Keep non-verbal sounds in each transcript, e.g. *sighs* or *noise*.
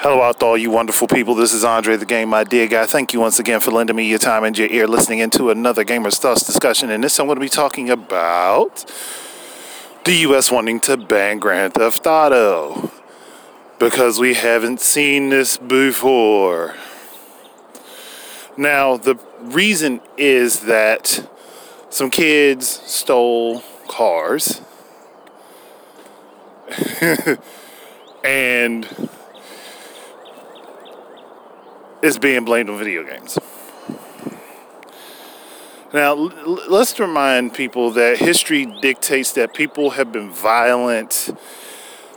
Hello out to all you wonderful people. This is Andre the Game Idea Guy. Thank you once again for lending me your time and your ear listening into another Gamer's Thoughts discussion. And this I'm going to be talking about the US wanting to ban Grand Theft Auto. Because we haven't seen this before. Now, the reason is that some kids stole cars. *laughs* and is being blamed on video games. Now, l- let's remind people that history dictates that people have been violent,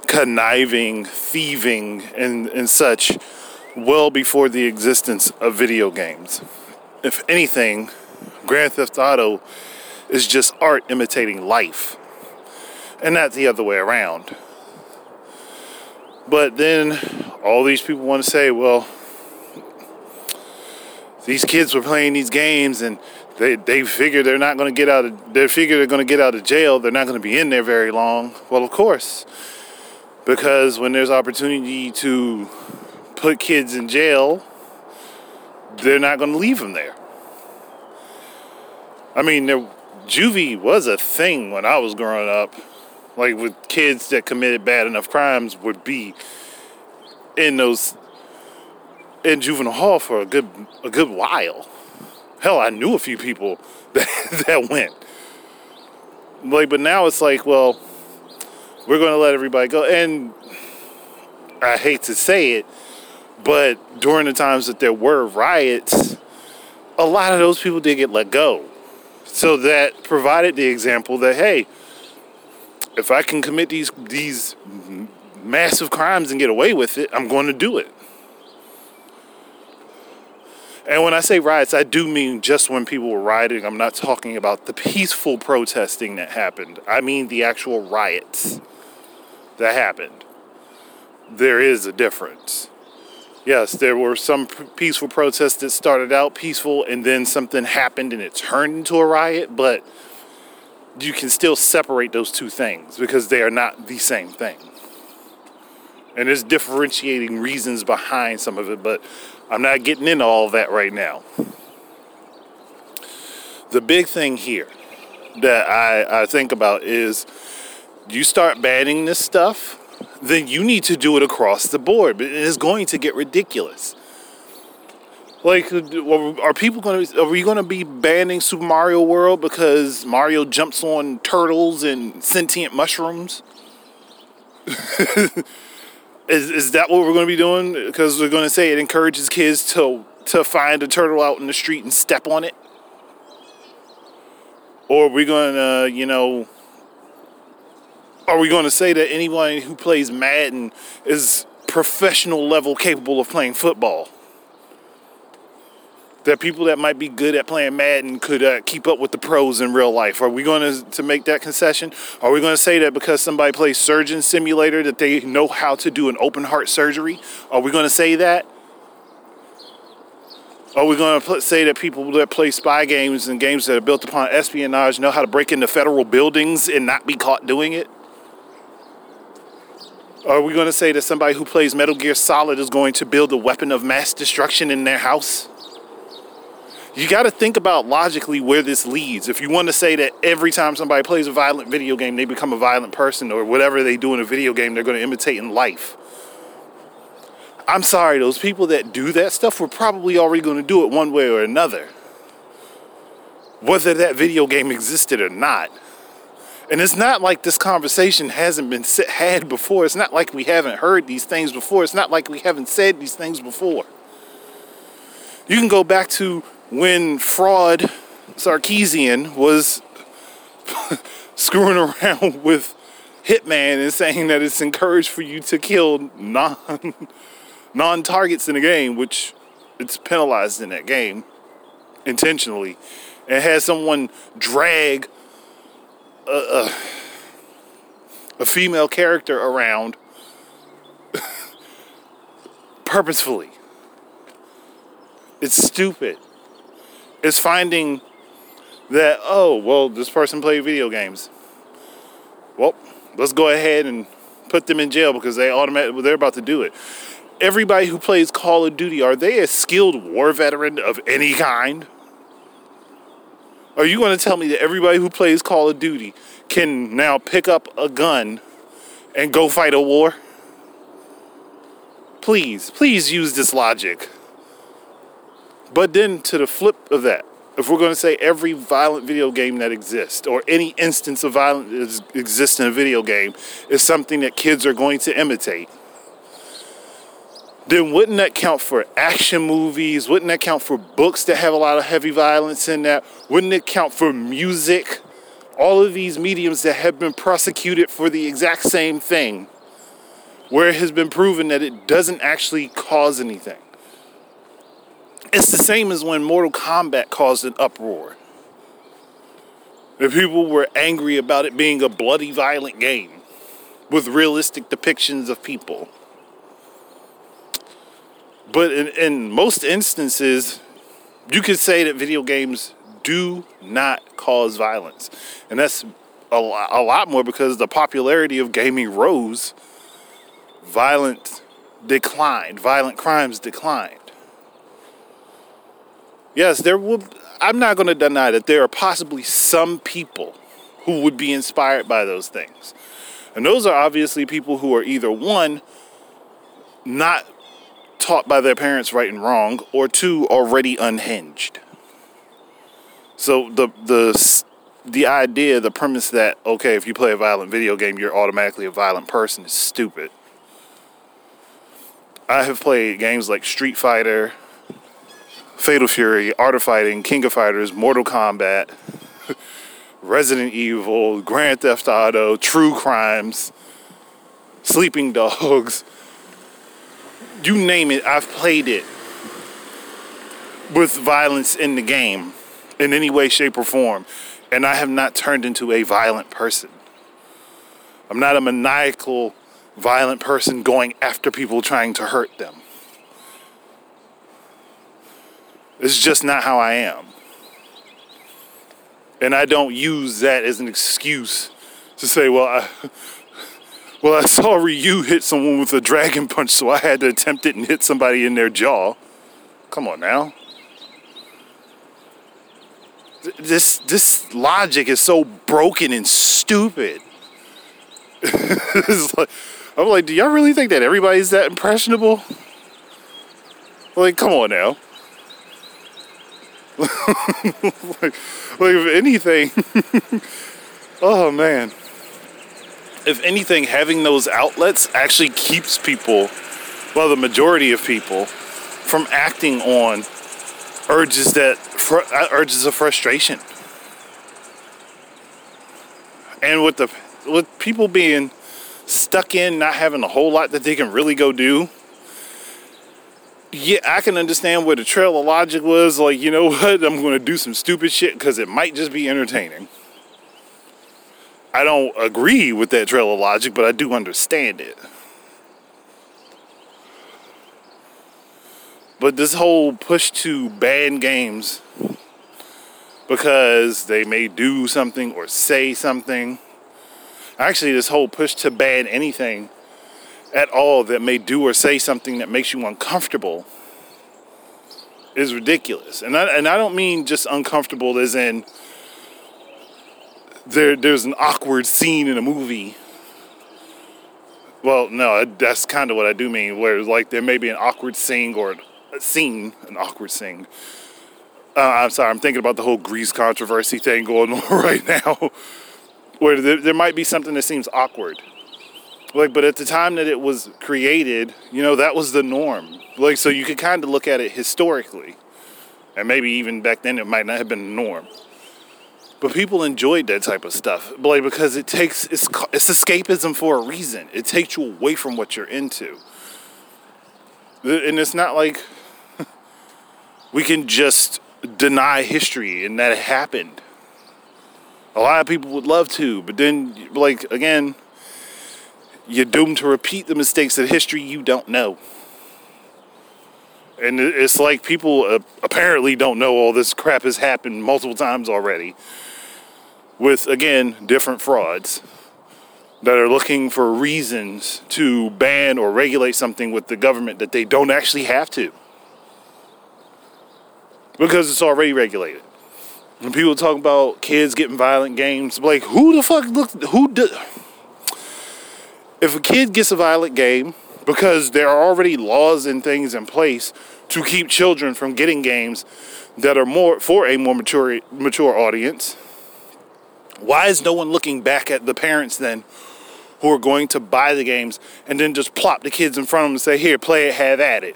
conniving, thieving, and, and such well before the existence of video games. If anything, Grand Theft Auto is just art imitating life, and not the other way around. But then all these people want to say, well, these kids were playing these games and they, they figure they're not going to get out of they figure they're going to get out of jail. They're not going to be in there very long. Well of course because when there's opportunity to put kids in jail they're not going to leave them there. I mean there, juvie was a thing when i was growing up. Like with kids that committed bad enough crimes would be in those in juvenile hall for a good a good while. Hell, I knew a few people *laughs* that that went. Like, but now it's like, well, we're going to let everybody go. And I hate to say it, but during the times that there were riots, a lot of those people did get let go. So that provided the example that hey, if I can commit these these massive crimes and get away with it, I'm going to do it. And when I say riots, I do mean just when people were rioting. I'm not talking about the peaceful protesting that happened. I mean the actual riots that happened. There is a difference. Yes, there were some peaceful protests that started out peaceful and then something happened and it turned into a riot, but you can still separate those two things because they are not the same thing. And there's differentiating reasons behind some of it, but I'm not getting into all that right now. The big thing here that I, I think about is you start banning this stuff, then you need to do it across the board. But it is going to get ridiculous. Like, uh, are people going to? Are we going to be banning Super Mario World because Mario jumps on turtles and sentient mushrooms? *laughs* Is, is that what we're going to be doing? Because we're going to say it encourages kids to to find a turtle out in the street and step on it, or are we going to, you know, are we going to say that anyone who plays Madden is professional level capable of playing football? That people that might be good at playing Madden could uh, keep up with the pros in real life? Are we going to, to make that concession? Are we going to say that because somebody plays Surgeon Simulator that they know how to do an open heart surgery? Are we going to say that? Are we going to say that people that play spy games and games that are built upon espionage know how to break into federal buildings and not be caught doing it? Are we going to say that somebody who plays Metal Gear Solid is going to build a weapon of mass destruction in their house? You got to think about logically where this leads. If you want to say that every time somebody plays a violent video game, they become a violent person, or whatever they do in a video game, they're going to imitate in life. I'm sorry, those people that do that stuff were probably already going to do it one way or another, whether that video game existed or not. And it's not like this conversation hasn't been had before. It's not like we haven't heard these things before. It's not like we haven't said these things before. You can go back to when fraud Sarkeesian was *laughs* screwing around *laughs* with Hitman and saying that it's encouraged for you to kill non *laughs* non targets in the game, which it's penalized in that game intentionally, and had someone drag a, a, a female character around purposefully. It's stupid is finding that, oh, well, this person played video games. Well, let's go ahead and put them in jail because they automatically they're about to do it. everybody who plays Call of Duty, are they a skilled war veteran of any kind? Are you going to tell me that everybody who plays Call of Duty can now pick up a gun and go fight a war? Please, please use this logic. But then to the flip of that, if we're going to say every violent video game that exists or any instance of violence that exists in a video game is something that kids are going to imitate, then wouldn't that count for action movies? Wouldn't that count for books that have a lot of heavy violence in that? Wouldn't it count for music? All of these mediums that have been prosecuted for the exact same thing, where it has been proven that it doesn't actually cause anything. It's the same as when Mortal Kombat caused an uproar. If people were angry about it being a bloody, violent game with realistic depictions of people. But in, in most instances, you could say that video games do not cause violence. And that's a, a lot more because the popularity of gaming rose, violent declined, violent crimes declined. Yes, there will. I'm not going to deny that there are possibly some people who would be inspired by those things. And those are obviously people who are either one, not taught by their parents right and wrong, or two, already unhinged. So the the the idea, the premise that okay, if you play a violent video game, you're automatically a violent person is stupid. I have played games like Street Fighter, Fatal Fury, Art of Fighting, King of Fighters, Mortal Kombat, *laughs* Resident Evil, Grand Theft Auto, True Crimes, Sleeping Dogs. *laughs* You name it, I've played it with violence in the game in any way, shape, or form. And I have not turned into a violent person. I'm not a maniacal, violent person going after people trying to hurt them. It's just not how I am. And I don't use that as an excuse to say, well, I, *laughs* well, I saw Ryu hit someone with a dragon punch, so I had to attempt it and hit somebody in their jaw. Come on now. This this logic is so broken and stupid. *laughs* like, I'm like, do y'all really think that everybody's that impressionable? Like, come on now. Like, *laughs* like, if anything, *laughs* oh man. If anything, having those outlets actually keeps people, well, the majority of people, from acting on urges that uh, urges of frustration. And with the with people being stuck in not having a whole lot that they can really go do, yeah, I can understand where the trail of logic was. Like, you know *laughs* what? I'm going to do some stupid shit because it might just be entertaining. I don't agree with that trail of logic, but I do understand it. But this whole push to ban games because they may do something or say something. Actually, this whole push to ban anything at all that may do or say something that makes you uncomfortable is ridiculous. And I, and I don't mean just uncomfortable as in there there's an awkward scene in a movie. Well, no, that's kind of what I do mean. Where like there may be an awkward scene or a scene, an awkward scene. Uh, I'm sorry, I'm thinking about the whole Grease controversy thing going *laughs* on right now, where there, there might be something that seems awkward like but at the time that it was created you know that was the norm. Like so you could kind of look at it historically and maybe even back then it might not have been the norm. But people enjoyed that type of stuff like because it takes it's it's escapism for a reason. It takes you away from what you're into. And it's not like *laughs* we can just deny history and that it happened. A lot of people would love to but then like again you're doomed to repeat the mistakes of history you don't know. And it's like people uh, apparently don't know all this crap has happened multiple times already with, again, different frauds. that are looking for reasons to ban or regulate something with the government that they don't actually have to. Because it's already regulated. When people talk about kids getting violent games, like who the fuck look who do if a kid gets a violent game because there are already laws and things in place to keep children from getting games that are more for a more mature mature audience. Why is no one looking back at the parents then who are going to buy the games and then just plop the kids in front of them and say, "Here, play it, have at it."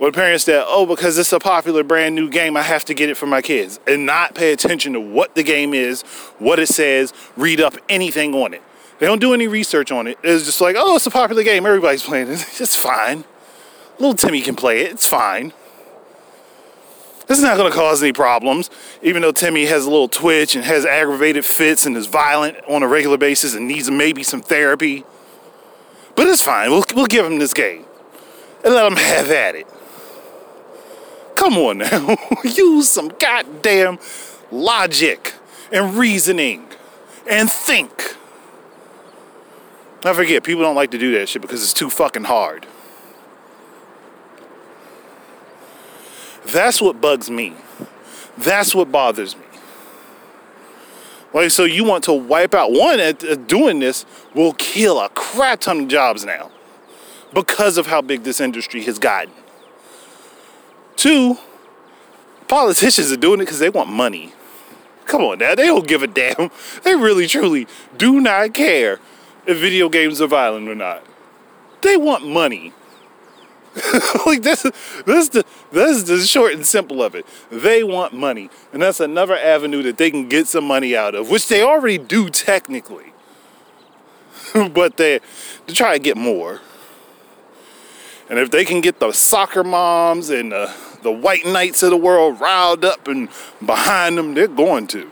Well, parents that, oh, because it's a popular brand new game, I have to get it for my kids, and not pay attention to what the game is, what it says, read up anything on it. They don't do any research on it. It's just like, oh, it's a popular game. Everybody's playing it. *laughs* It's fine. Little Timmy can play it. It's fine. This is not going to cause any problems, even though Timmy has a little twitch and has aggravated fits and is violent on a regular basis and needs maybe some therapy. But it's fine. We'll, we'll give him this game and let him have at it. Come on now. *laughs* Use some goddamn logic and reasoning and think. I forget, people don't like to do that shit because it's too fucking hard. That's what bugs me. That's what bothers me. Like, so you want to wipe out one at, doing this will kill a crap ton of jobs now because of how big this industry has gotten. Two, politicians are doing it because they want money. Come on now, they don't give a damn. They really, truly do not care if video games are violent or not. They want money. *laughs* like that's that's the that's the short and simple of it. They want money, and that's another avenue that they can get some money out of, which they already do technically. *laughs* but they to try to get more. And if they can get the soccer moms and the, the white knights of the world riled up and behind them, they're going to.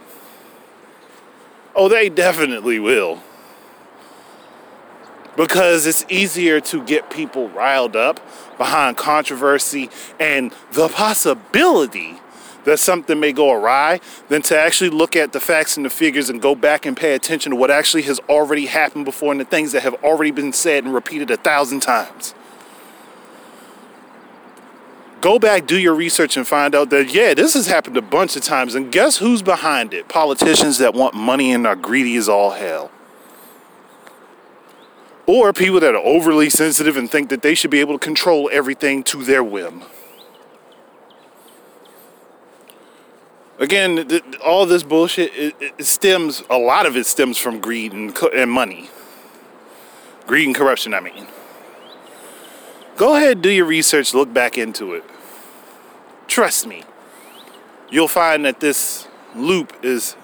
Oh, they definitely will. Because it's easier to get people riled up behind controversy and the possibility that something may go awry than to actually look at the facts and the figures and go back and pay attention to what actually has already happened before and the things that have already been said and repeated a thousand times go back, do your research, and find out that, yeah, this has happened a bunch of times. And guess who's behind it? Politicians that want money and are greedy as all hell. Or people that are overly sensitive and think that they should be able to control everything to their whim. Again, all this bullshit it, stems, a lot of it stems from greed and, and money. Greed and corruption, I mean. Go ahead, do your research, look back into it. Trust me. You'll find that this loop is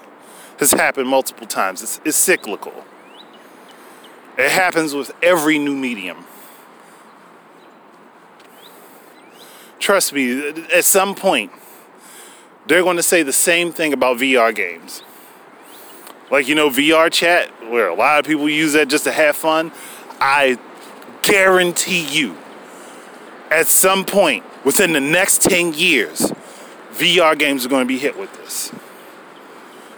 has happened multiple times. It's, it's cyclical. It happens with every new medium. Trust me, at some point, they're going to say the same thing about VR games. Like, you know, VR chat, where a lot of people use that just to have fun. I guarantee you at some point within the next 10 years, VR games are going to be hit with this.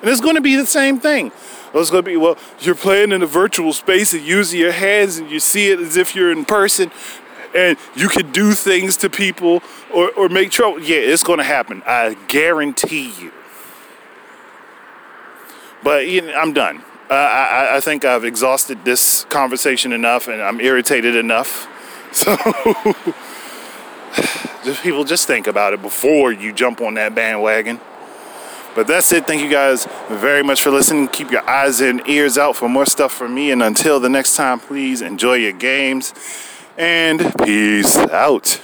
And it's going to be the same thing. Well, it's going to be, well, you're playing in a virtual space and using your hands and you see it as if you're in person and you can do things to people or, or make trouble. Yeah, it's going to happen. I guarantee you. But you know, I'm done. Uh, I, I think I've exhausted this conversation enough and I'm irritated enough. *laughs* So. *sighs* just people just think about it before you jump on that bandwagon. But that's it. Thank you guys very much for listening. Keep your eyes and ears out for more stuff from me. And until the next time, please enjoy your games and peace out.